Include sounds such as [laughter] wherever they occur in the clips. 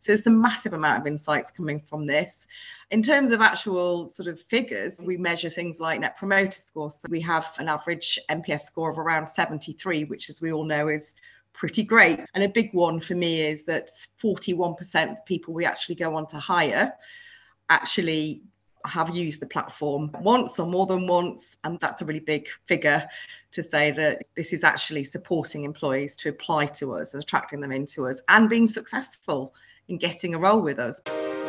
So there's a massive amount of insights coming from this. In terms of actual sort of figures, we measure things like net promoter scores. So we have an average NPS score of around 73, which, as we all know, is pretty great. And a big one for me is that 41% of people we actually go on to hire actually have used the platform once or more than once. And that's a really big figure to say that this is actually supporting employees to apply to us and attracting them into us and being successful in getting a role with us.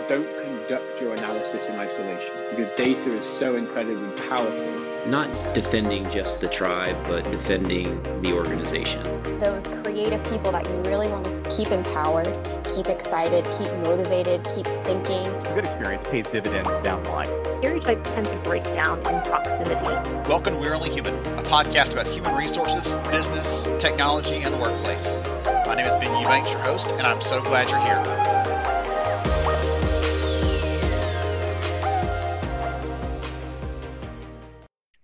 Don't conduct your analysis in isolation because data is so incredibly powerful not defending just the tribe, but defending the organization. Those creative people that you really want to keep empowered, keep excited, keep motivated, keep thinking. A good experience pays dividends down the line. Stereotypes tend to break down in proximity. Welcome to We're Only Human, a podcast about human resources, business, technology, and the workplace. My name is Ben Eubanks, your host, and I'm so glad you're here.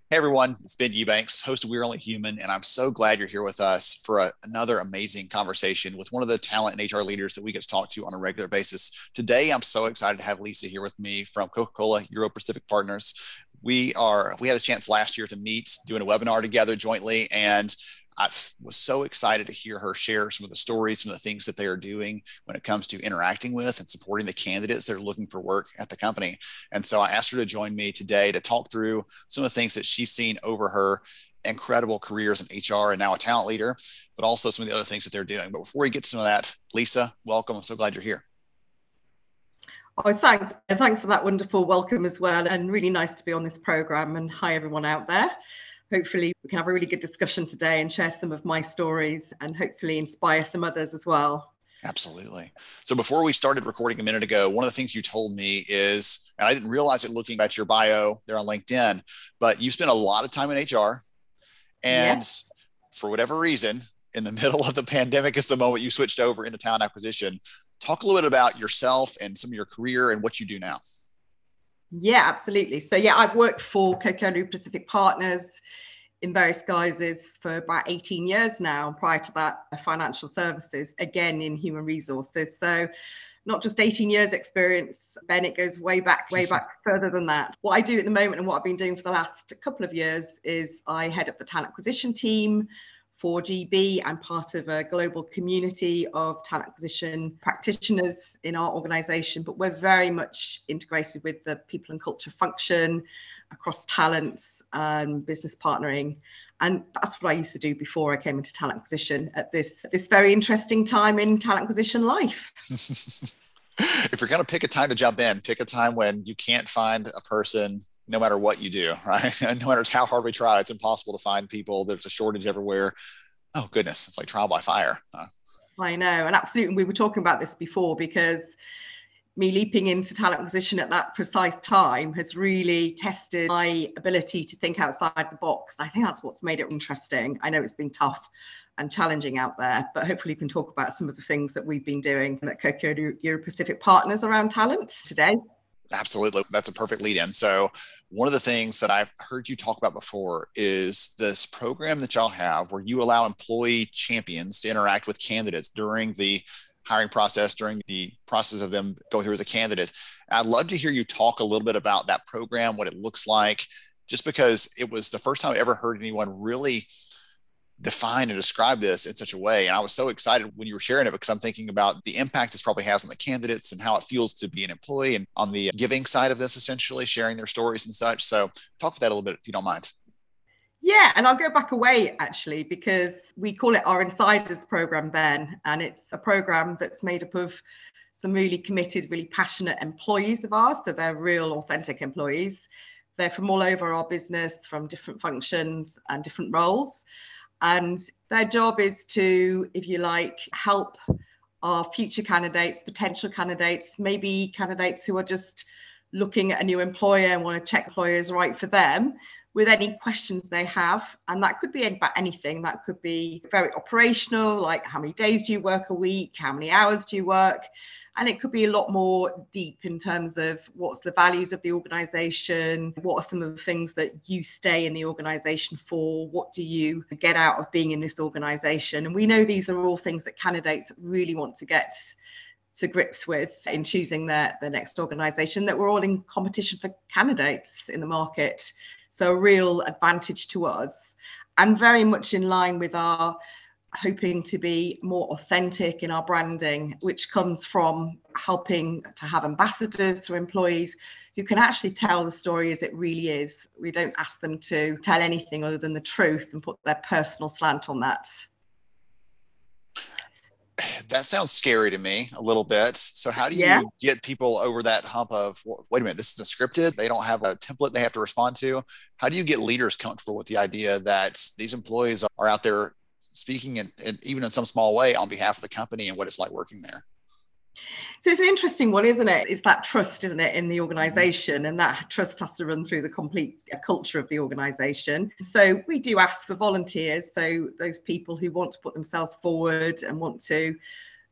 Hey everyone, it's Ben Eubanks, host of We're Only Human, and I'm so glad you're here with us for a, another amazing conversation with one of the talent and HR leaders that we get to talk to on a regular basis. Today, I'm so excited to have Lisa here with me from Coca-Cola Euro Pacific Partners. We are we had a chance last year to meet, doing a webinar together jointly, and I was so excited to hear her share some of the stories, some of the things that they are doing when it comes to interacting with and supporting the candidates that are looking for work at the company. And so I asked her to join me today to talk through some of the things that she's seen over her incredible careers in HR and now a talent leader, but also some of the other things that they're doing. But before we get to some of that, Lisa, welcome. I'm so glad you're here. Oh, thanks. Thanks for that wonderful welcome as well. And really nice to be on this program. And hi, everyone out there hopefully we can have a really good discussion today and share some of my stories and hopefully inspire some others as well. Absolutely. So before we started recording a minute ago, one of the things you told me is, and I didn't realize it looking at your bio there on LinkedIn, but you spent a lot of time in HR. And yes. for whatever reason, in the [laughs] middle of the pandemic is the moment you switched over into talent acquisition. Talk a little bit about yourself and some of your career and what you do now. Yeah, absolutely. So yeah, I've worked for Coca-Cola Pacific Partners in various guises for about 18 years now. Prior to that, financial services, again in human resources. So not just 18 years experience, Ben, it goes way back, way back further than that. What I do at the moment and what I've been doing for the last couple of years is I head up the talent acquisition team for GB. I'm part of a global community of talent acquisition practitioners in our organization, but we're very much integrated with the people and culture function across talents and business partnering. And that's what I used to do before I came into talent acquisition at this this very interesting time in talent acquisition life. [laughs] if you're going to pick a time to jump in, pick a time when you can't find a person no matter what you do, [laughs] right? no matter how hard we try, it's impossible to find people. There's a shortage everywhere. Oh goodness, it's like trial by fire. Huh? I know, and absolutely, we were talking about this before because me leaping into talent acquisition at that precise time has really tested my ability to think outside the box. I think that's what's made it interesting. I know it's been tough and challenging out there, but hopefully you can talk about some of the things that we've been doing at Coca Euro Pacific Partners around talent today. Absolutely. That's a perfect lead in. So, one of the things that I've heard you talk about before is this program that y'all have where you allow employee champions to interact with candidates during the hiring process, during the process of them going through as a candidate. I'd love to hear you talk a little bit about that program, what it looks like, just because it was the first time I ever heard anyone really define and describe this in such a way. And I was so excited when you were sharing it because I'm thinking about the impact this probably has on the candidates and how it feels to be an employee and on the giving side of this, essentially sharing their stories and such. So talk about that a little bit if you don't mind. Yeah, and I'll go back away actually because we call it our Insiders program, Ben, and it's a program that's made up of some really committed, really passionate employees of ours. So they're real, authentic employees. They're from all over our business, from different functions and different roles. And their job is to, if you like, help our future candidates, potential candidates, maybe candidates who are just looking at a new employer and want to check employer is right for them with any questions they have. And that could be about anything. That could be very operational, like how many days do you work a week? How many hours do you work? And it could be a lot more deep in terms of what's the values of the organization? What are some of the things that you stay in the organization for? What do you get out of being in this organization? And we know these are all things that candidates really want to get to grips with in choosing their, their next organization that we're all in competition for candidates in the market. So, a real advantage to us, and very much in line with our hoping to be more authentic in our branding, which comes from helping to have ambassadors to employees who can actually tell the story as it really is. We don't ask them to tell anything other than the truth and put their personal slant on that. That sounds scary to me a little bit. So, how do you yeah. get people over that hump of, well, wait a minute, this is scripted? They don't have a template they have to respond to. How do you get leaders comfortable with the idea that these employees are out there speaking in, in, even in some small way on behalf of the company and what it's like working there. So it's an interesting one, isn't it? It's that trust, isn't it, in the organization, and that trust has to run through the complete uh, culture of the organization. So we do ask for volunteers, so those people who want to put themselves forward and want to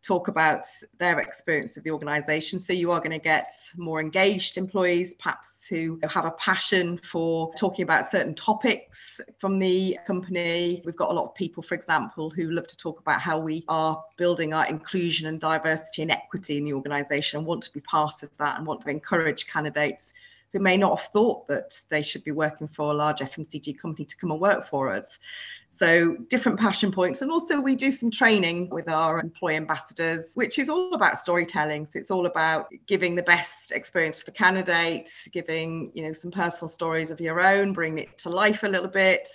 talk about their experience of the organization. So you are going to get more engaged employees, perhaps who have a passion for talking about certain topics from the company. We've got a lot of people, for example, who love to talk about how we are building our inclusion and diversity and equity in the organization and want to be part of that and want to encourage candidates who may not have thought that they should be working for a large FMCG company to come and work for us. So, different passion points. And also, we do some training with our employee ambassadors, which is all about storytelling. So, it's all about giving the best experience for candidates, giving, you know, some personal stories of your own, bringing it to life a little bit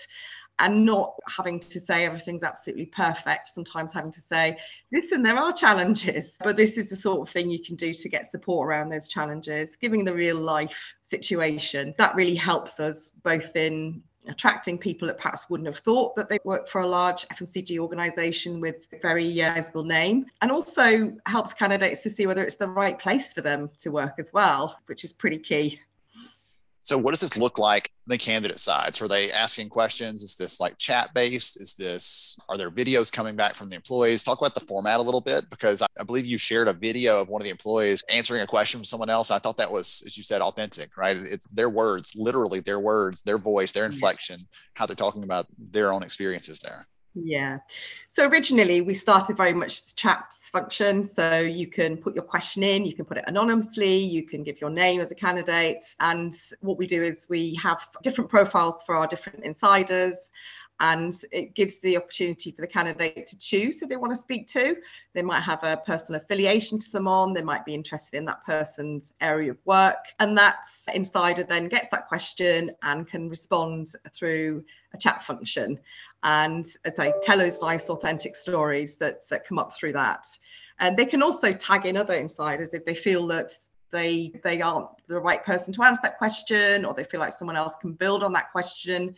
and not having to say everything's absolutely perfect sometimes having to say listen there are challenges but this is the sort of thing you can do to get support around those challenges giving the real life situation that really helps us both in attracting people that perhaps wouldn't have thought that they work for a large FMCG organization with a very uh, visible name, and also helps candidates to see whether it's the right place for them to work as well, which is pretty key. So, what does this look like on the candidate side? So, are they asking questions? Is this like chat based? Is this, are there videos coming back from the employees? Talk about the format a little bit because I, I believe you shared a video of one of the employees answering a question from someone else. I thought that was, as you said, authentic, right? It's their words, literally their words, their voice, their mm-hmm. inflection, how they're talking about their own experiences there. Yeah. So originally we started very much chats function. So you can put your question in, you can put it anonymously, you can give your name as a candidate. And what we do is we have different profiles for our different insiders and it gives the opportunity for the candidate to choose who they want to speak to. They might have a personal affiliation to someone, they might be interested in that person's area of work, and that insider then gets that question and can respond through a chat function. And as I tell those nice, authentic stories that, that come up through that. And they can also tag in other insiders if they feel that they they aren't the right person to answer that question or they feel like someone else can build on that question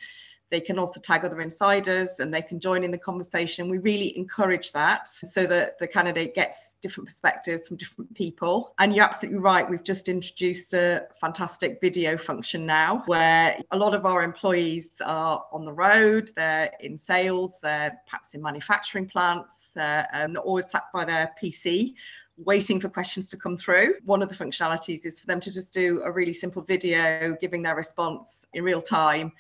they can also tag other insiders and they can join in the conversation. We really encourage that so that the candidate gets different perspectives from different people. And you're absolutely right. We've just introduced a fantastic video function now where a lot of our employees are on the road, they're in sales, they're perhaps in manufacturing plants, they're um, not always sat by their PC waiting for questions to come through. One of the functionalities is for them to just do a really simple video giving their response in real time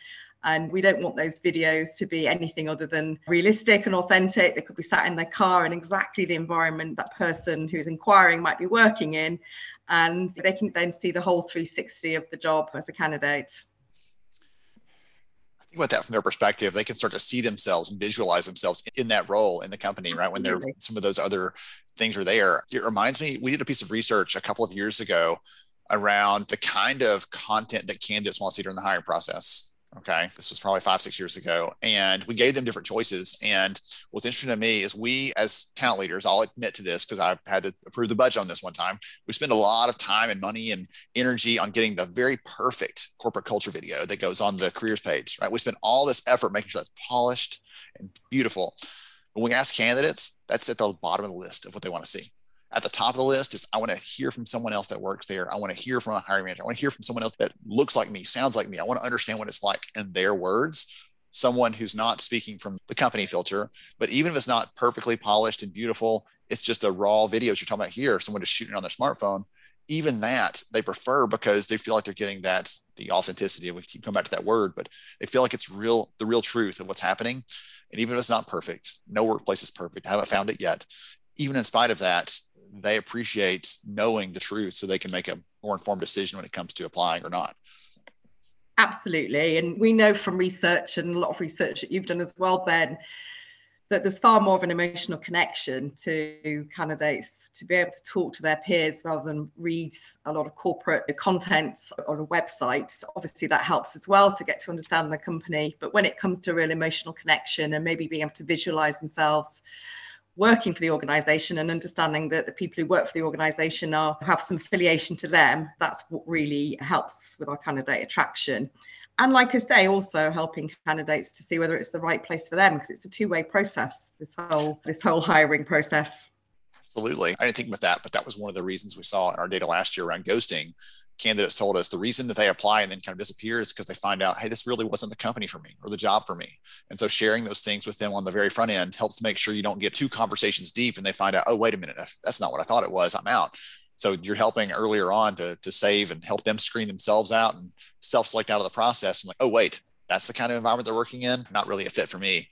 and we don't want those videos to be anything other than realistic and authentic. They could be sat in their car in exactly the environment that person who's inquiring might be working in. And they can then see the whole 360 of the job as a candidate. I think about that from their perspective. They can start to see themselves and visualize themselves in that role in the company, right? When they're some of those other things are there. It reminds me, we did a piece of research a couple of years ago around the kind of content that candidates want to see during the hiring process Okay. This was probably five, six years ago. And we gave them different choices. And what's interesting to me is we, as talent leaders, I'll admit to this because I've had to approve the budget on this one time. We spend a lot of time and money and energy on getting the very perfect corporate culture video that goes on the careers page, right? We spend all this effort making sure that's polished and beautiful. When we ask candidates, that's at the bottom of the list of what they want to see at the top of the list is I want to hear from someone else that works there. I want to hear from a hiring manager. I want to hear from someone else that looks like me, sounds like me. I want to understand what it's like in their words. Someone who's not speaking from the company filter, but even if it's not perfectly polished and beautiful, it's just a raw video you're talking about here, someone just shooting on their smartphone. Even that they prefer because they feel like they're getting that the authenticity. We keep coming back to that word, but they feel like it's real, the real truth of what's happening. And even if it's not perfect, no workplace is perfect. I haven't found it yet. Even in spite of that, they appreciate knowing the truth so they can make a more informed decision when it comes to applying or not. Absolutely. And we know from research and a lot of research that you've done as well, Ben, that there's far more of an emotional connection to candidates to be able to talk to their peers rather than read a lot of corporate content on a website. Obviously, that helps as well to get to understand the company. But when it comes to real emotional connection and maybe being able to visualize themselves working for the organization and understanding that the people who work for the organization are have some affiliation to them that's what really helps with our candidate attraction. And like i say also helping candidates to see whether it's the right place for them because it's a two-way process this whole this whole hiring process. Absolutely. I didn't think about that but that was one of the reasons we saw in our data last year around ghosting candidates told us the reason that they apply and then kind of disappear is because they find out, hey, this really wasn't the company for me or the job for me. And so sharing those things with them on the very front end helps make sure you don't get two conversations deep and they find out, oh, wait a minute, that's not what I thought it was. I'm out. So you're helping earlier on to, to save and help them screen themselves out and self-select out of the process. And like, oh, wait, that's the kind of environment they're working in. Not really a fit for me.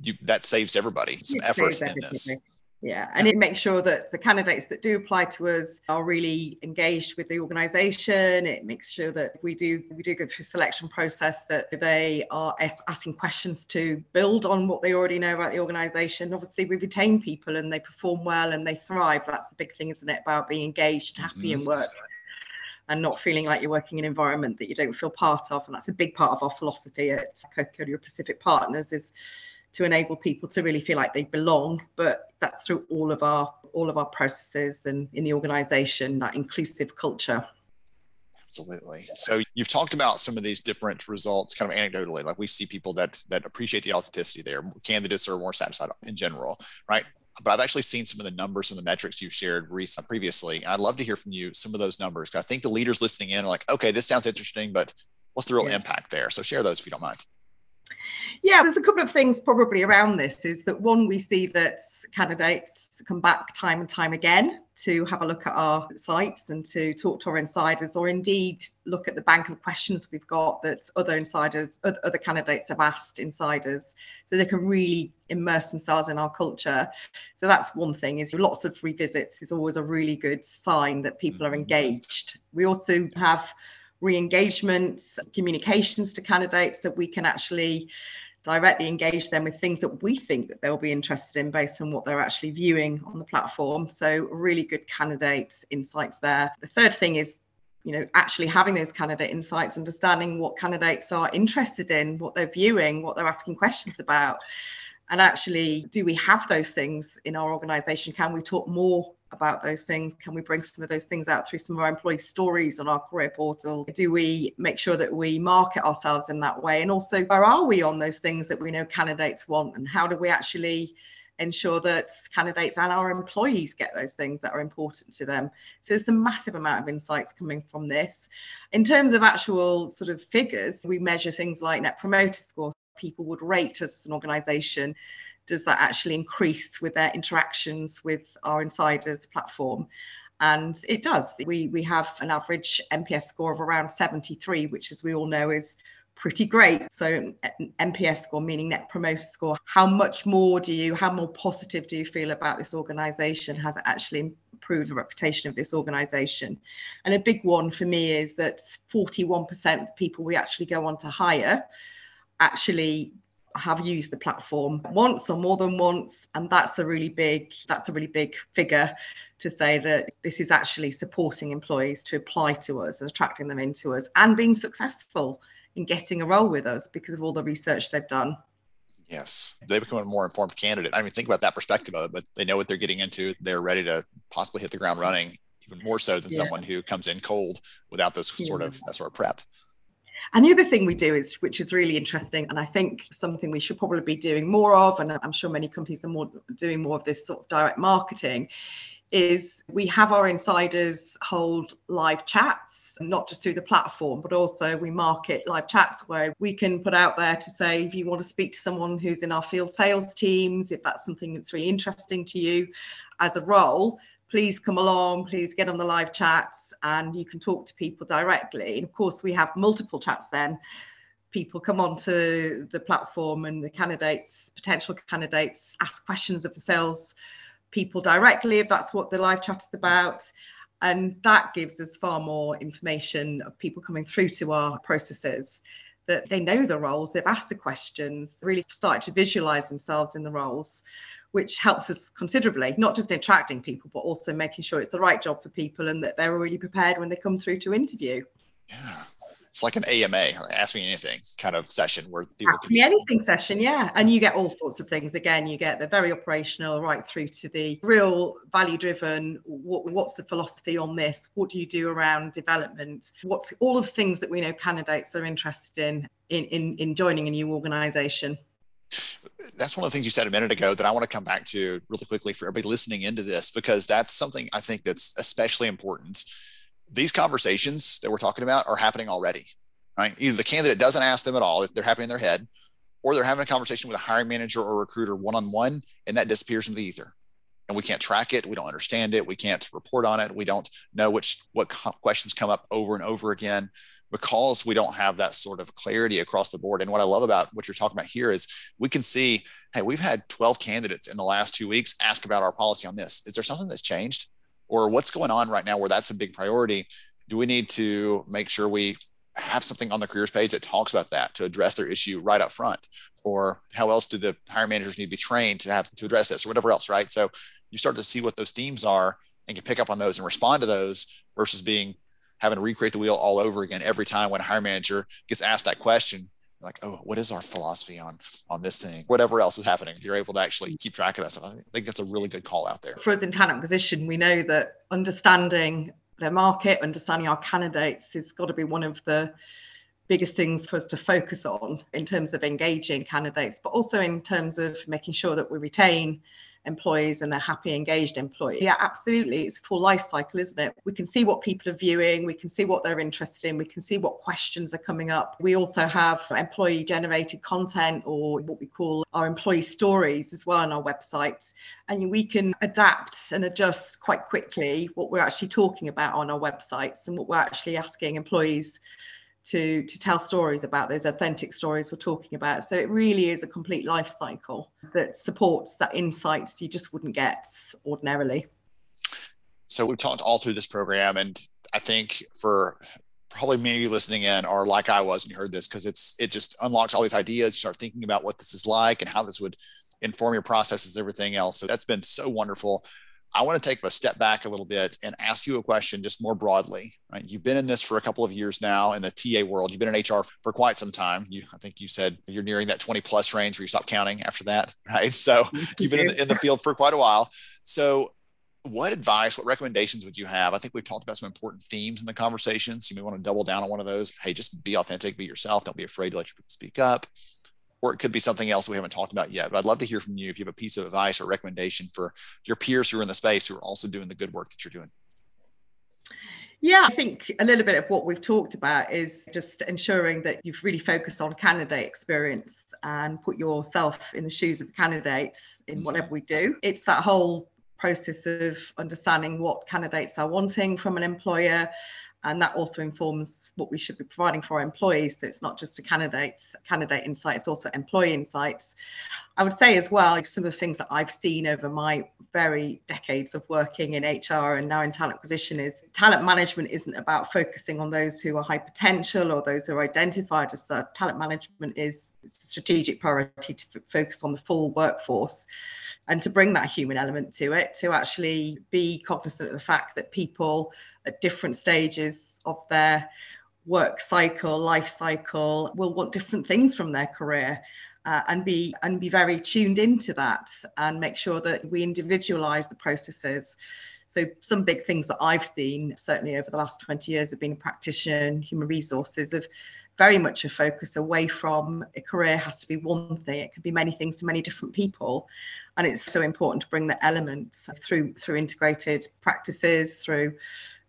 You, that saves everybody some effort in this. Yeah, and it makes sure that the candidates that do apply to us are really engaged with the organisation. It makes sure that we do we do go through selection process that they are asking questions to build on what they already know about the organisation. Obviously, we retain people and they perform well and they thrive. That's the big thing, isn't it? About being engaged, happy in work and not feeling like you're working in an environment that you don't feel part of. And that's a big part of our philosophy at Coca-Cola Pacific Partners is to enable people to really feel like they belong but that's through all of our all of our processes and in the organization that inclusive culture absolutely so you've talked about some of these different results kind of anecdotally like we see people that that appreciate the authenticity there candidates are more satisfied in general right but I've actually seen some of the numbers and the metrics you've shared recent, previously. And I'd love to hear from you some of those numbers. I think the leaders listening in are like, okay, this sounds interesting, but what's the real yeah. impact there? So share those if you don't mind. Yeah, there's a couple of things probably around this. Is that one, we see that candidates come back time and time again to have a look at our sites and to talk to our insiders, or indeed look at the bank of questions we've got that other insiders, other candidates have asked insiders, so they can really immerse themselves in our culture. So that's one thing. Is lots of revisits is always a really good sign that people are mm-hmm. engaged. We also have re-engagement communications to candidates that we can actually directly engage them with things that we think that they'll be interested in based on what they're actually viewing on the platform. So really good candidate insights there. The third thing is you know actually having those candidate insights understanding what candidates are interested in what they're viewing what they're asking questions about. And actually do we have those things in our organization? Can we talk more about those things? Can we bring some of those things out through some of our employee stories on our career portal? Do we make sure that we market ourselves in that way? And also, where are we on those things that we know candidates want? And how do we actually ensure that candidates and our employees get those things that are important to them? So there's a massive amount of insights coming from this. In terms of actual sort of figures, we measure things like net promoter score. People would rate us as an organization does that actually increase with their interactions with our insiders platform? And it does. We, we have an average NPS score of around 73, which, as we all know, is pretty great. So, NPS score, meaning net promoter score, how much more do you, how more positive do you feel about this organization? Has it actually improved the reputation of this organization? And a big one for me is that 41% of people we actually go on to hire actually have used the platform once or more than once and that's a really big that's a really big figure to say that this is actually supporting employees to apply to us and attracting them into us and being successful in getting a role with us because of all the research they've done Yes, they become a more informed candidate. I mean, think about that perspective of it, but they know what they're getting into. They're ready to possibly hit the ground running, even more so than yeah. someone who comes in cold without this sort of sort of prep. And the other thing we do is, which is really interesting, and I think something we should probably be doing more of, and I'm sure many companies are more doing more of this sort of direct marketing, is we have our insiders hold live chats, not just through the platform, but also we market live chats where we can put out there to say if you want to speak to someone who's in our field sales teams, if that's something that's really interesting to you as a role, please come along, please get on the live chats and you can talk to people directly. And of course, we have multiple chats then. People come onto the platform and the candidates, potential candidates, ask questions of the sales people directly if that's what the live chat is about. And that gives us far more information of people coming through to our processes that they know the roles, they've asked the questions, really started to visualize themselves in the roles, which helps us considerably, not just attracting people, but also making sure it's the right job for people and that they're really prepared when they come through to interview. Yeah it's like an AMA, ask me anything kind of session where people ask me anything session, yeah. And you get all sorts of things. Again, you get the very operational right through to the real value driven. What, what's the philosophy on this? What do you do around development? What's all of the things that we know candidates are interested in in, in, in joining a new organization? That's one of the things you said a minute ago that I want to come back to really quickly for everybody listening into this because that's something I think that's especially important these conversations that we're talking about are happening already, right? Either the candidate doesn't ask them at all, they're happening in their head, or they're having a conversation with a hiring manager or recruiter one on one, and that disappears into the ether. And we can't track it. We don't understand it. We can't report on it. We don't know which what questions come up over and over again because we don't have that sort of clarity across the board. And what I love about what you're talking about here is we can see, hey, we've had 12 candidates in the last two weeks ask about our policy on this. Is there something that's changed? or what's going on right now where that's a big priority do we need to make sure we have something on the careers page that talks about that to address their issue right up front or how else do the hiring managers need to be trained to have to address this or whatever else right so you start to see what those themes are and can pick up on those and respond to those versus being having to recreate the wheel all over again every time when a hiring manager gets asked that question like, oh, what is our philosophy on on this thing? Whatever else is happening, if you're able to actually keep track of that stuff, I think that's a really good call out there. For us in talent acquisition, we know that understanding the market, understanding our candidates, has got to be one of the biggest things for us to focus on in terms of engaging candidates, but also in terms of making sure that we retain employees and they're happy, engaged employees. Yeah, absolutely. It's a full life cycle, isn't it? We can see what people are viewing, we can see what they're interested in, we can see what questions are coming up. We also have employee generated content or what we call our employee stories as well on our websites. And we can adapt and adjust quite quickly what we're actually talking about on our websites and what we're actually asking employees to to tell stories about those authentic stories we're talking about. So it really is a complete life cycle that supports that insights you just wouldn't get ordinarily. So we've talked all through this program and i think for probably many of you listening in are like i was and you heard this because it's it just unlocks all these ideas. You start thinking about what this is like and how this would inform your processes everything else. So that's been so wonderful I want to take a step back a little bit and ask you a question just more broadly. Right? You've been in this for a couple of years now in the TA world. You've been in HR for quite some time. You, I think you said you're nearing that 20 plus range where you stop counting after that, [laughs] right? So [laughs] you've been in the, in the field for quite a while. So what advice, what recommendations would you have? I think we've talked about some important themes in the conversations. You may want to double down on one of those. Hey, just be authentic, be yourself. Don't be afraid to let your people speak up or it could be something else we haven't talked about yet. But I'd love to hear from you if you have a piece of advice or recommendation for your peers who are in the space who are also doing the good work that you're doing. Yeah, I think a little bit of what we've talked about is just ensuring that you've really focused on candidate experience and put yourself in the shoes of the candidates in whatever we do. It's that whole process of understanding what candidates are wanting from an employer and that also informs what we should be providing for our employees. So it's not just a candidate candidate insight it's also employee insights i would say as well some of the things that i've seen over my very decades of working in hr and now in talent acquisition is talent management isn't about focusing on those who are high potential or those who are identified as such talent management is a strategic priority to f- focus on the full workforce and to bring that human element to it to actually be cognizant of the fact that people at different stages of their work cycle, life cycle, will want different things from their career. Uh, and be and be very tuned into that and make sure that we individualize the processes. So some big things that i've seen certainly over the last 20 years of being a practitioner human resources of very much a focus away from a career has to be one thing. It can be many things to many different people. And it's so important to bring the elements through through integrated practices through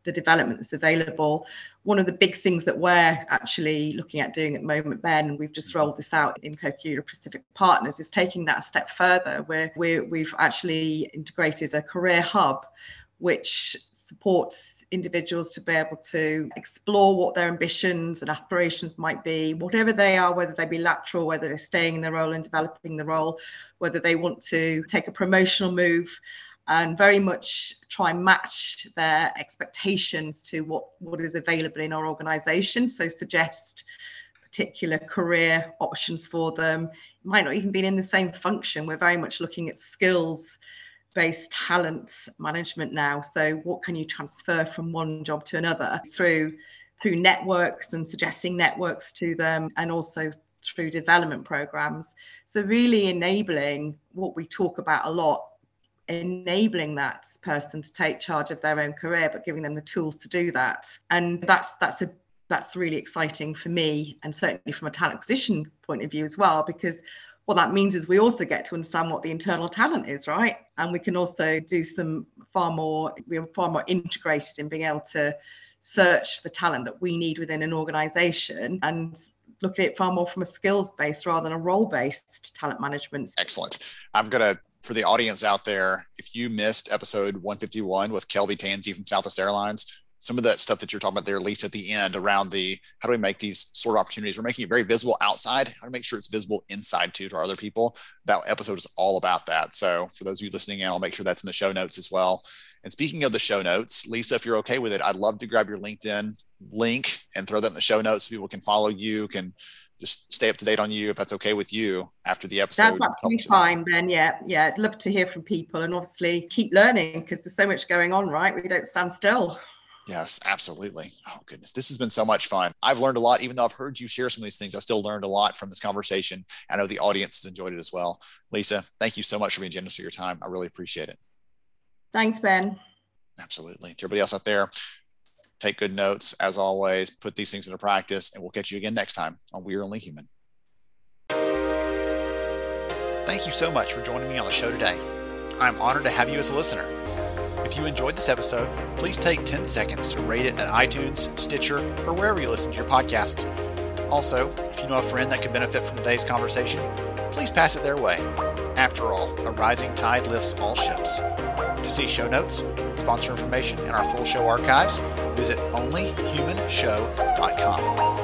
the development that's available. One of the big things that we're actually looking at doing at the moment, Ben, and we've just rolled this out in Coca Pacific Partners, is taking that a step further where we we've actually integrated a career hub which supports individuals to be able to explore what their ambitions and aspirations might be, whatever they are, whether they be lateral, whether they're staying in the role and developing the role, whether they want to take a promotional move, and very much try and match their expectations to what, what is available in our organization. So suggest particular career options for them. It might not even be in the same function. We're very much looking at skills based talent management now. So what can you transfer from one job to another through through networks and suggesting networks to them and also through development programs. So really enabling what we talk about a lot enabling that person to take charge of their own career but giving them the tools to do that. And that's that's a that's really exciting for me and certainly from a talent acquisition point of view as well because what that means is we also get to understand what the internal talent is right? And we can also do some far more we are far more integrated in being able to search for talent that we need within an organization and look at it far more from a skills based rather than a role based talent management. Excellent. I'm going to for the audience out there, if you missed episode 151 with Kelby Tansey from Southwest Airlines, some of that stuff that you're talking about there, at least at the end, around the how do we make these sort of opportunities? We're making it very visible outside. How to make sure it's visible inside too to our other people. That episode is all about that. So for those of you listening in, I'll make sure that's in the show notes as well. And speaking of the show notes, Lisa, if you're okay with it, I'd love to grab your LinkedIn link and throw that in the show notes so people can follow you, can just stay up to date on you if that's okay with you after the episode. That's absolutely fine, Ben. Yeah, yeah. I'd love to hear from people and obviously keep learning because there's so much going on, right? We don't stand still. Yes, absolutely. Oh goodness, this has been so much fun. I've learned a lot, even though I've heard you share some of these things. I still learned a lot from this conversation. I know the audience has enjoyed it as well. Lisa, thank you so much for being generous with your time. I really appreciate it. Thanks, Ben. Absolutely. To everybody else out there, take good notes as always, put these things into practice, and we'll catch you again next time on We Are Only Human. Thank you so much for joining me on the show today. I'm honored to have you as a listener. If you enjoyed this episode, please take 10 seconds to rate it at iTunes, Stitcher, or wherever you listen to your podcast. Also, if you know a friend that could benefit from today's conversation, please pass it their way. After all, a rising tide lifts all ships. To see show notes, sponsor information, and our full show archives, visit onlyhumanshow.com.